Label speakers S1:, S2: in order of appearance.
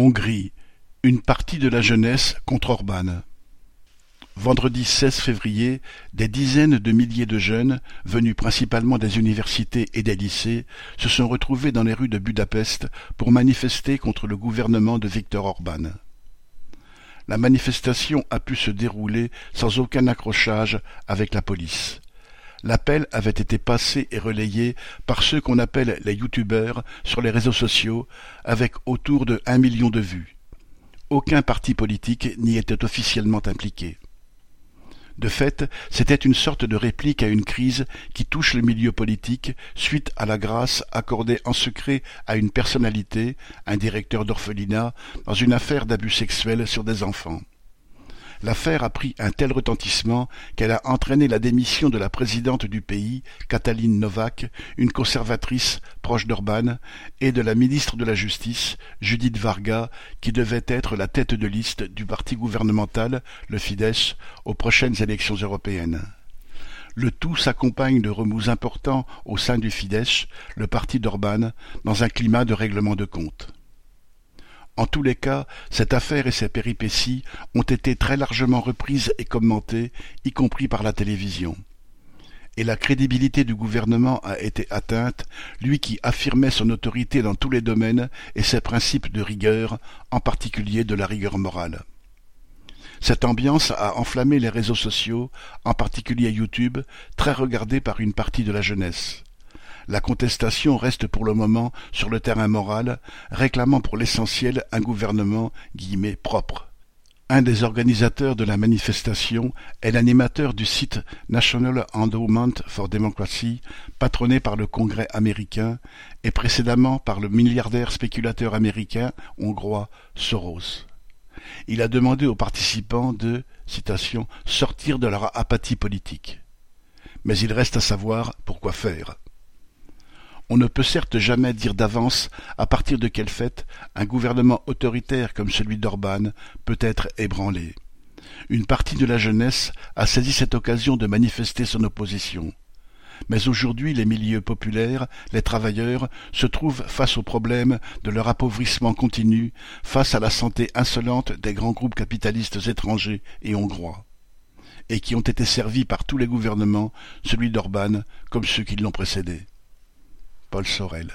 S1: Hongrie, une partie de la jeunesse contre Orban. Vendredi 16 février, des dizaines de milliers de jeunes, venus principalement des universités et des lycées, se sont retrouvés dans les rues de Budapest pour manifester contre le gouvernement de Viktor Orban. La manifestation a pu se dérouler sans aucun accrochage avec la police. L'appel avait été passé et relayé par ceux qu'on appelle les youtubeurs sur les réseaux sociaux, avec autour de un million de vues. Aucun parti politique n'y était officiellement impliqué. De fait, c'était une sorte de réplique à une crise qui touche le milieu politique suite à la grâce accordée en secret à une personnalité, un directeur d'orphelinat, dans une affaire d'abus sexuels sur des enfants. L'affaire a pris un tel retentissement qu'elle a entraîné la démission de la présidente du pays, Katalin Novak, une conservatrice proche d'Orban, et de la ministre de la Justice, Judith Varga, qui devait être la tête de liste du parti gouvernemental, le Fidesz, aux prochaines élections européennes. Le tout s'accompagne de remous importants au sein du Fidesz, le parti d'Orban, dans un climat de règlement de compte. En tous les cas, cette affaire et ses péripéties ont été très largement reprises et commentées, y compris par la télévision. Et la crédibilité du gouvernement a été atteinte, lui qui affirmait son autorité dans tous les domaines et ses principes de rigueur, en particulier de la rigueur morale. Cette ambiance a enflammé les réseaux sociaux, en particulier YouTube, très regardé par une partie de la jeunesse. La contestation reste pour le moment sur le terrain moral, réclamant pour l'essentiel un gouvernement propre. Un des organisateurs de la manifestation est l'animateur du site National Endowment for Democracy, patronné par le Congrès américain et précédemment par le milliardaire spéculateur américain hongrois Soros. Il a demandé aux participants de sortir de leur apathie politique. Mais il reste à savoir pourquoi faire. On ne peut certes jamais dire d'avance à partir de quel fait un gouvernement autoritaire comme celui d'Orban peut être ébranlé. Une partie de la jeunesse a saisi cette occasion de manifester son opposition. Mais aujourd'hui les milieux populaires, les travailleurs, se trouvent face au problème de leur appauvrissement continu, face à la santé insolente des grands groupes capitalistes étrangers et hongrois, et qui ont été servis par tous les gouvernements, celui d'Orban comme ceux qui l'ont précédé. Paul Sorel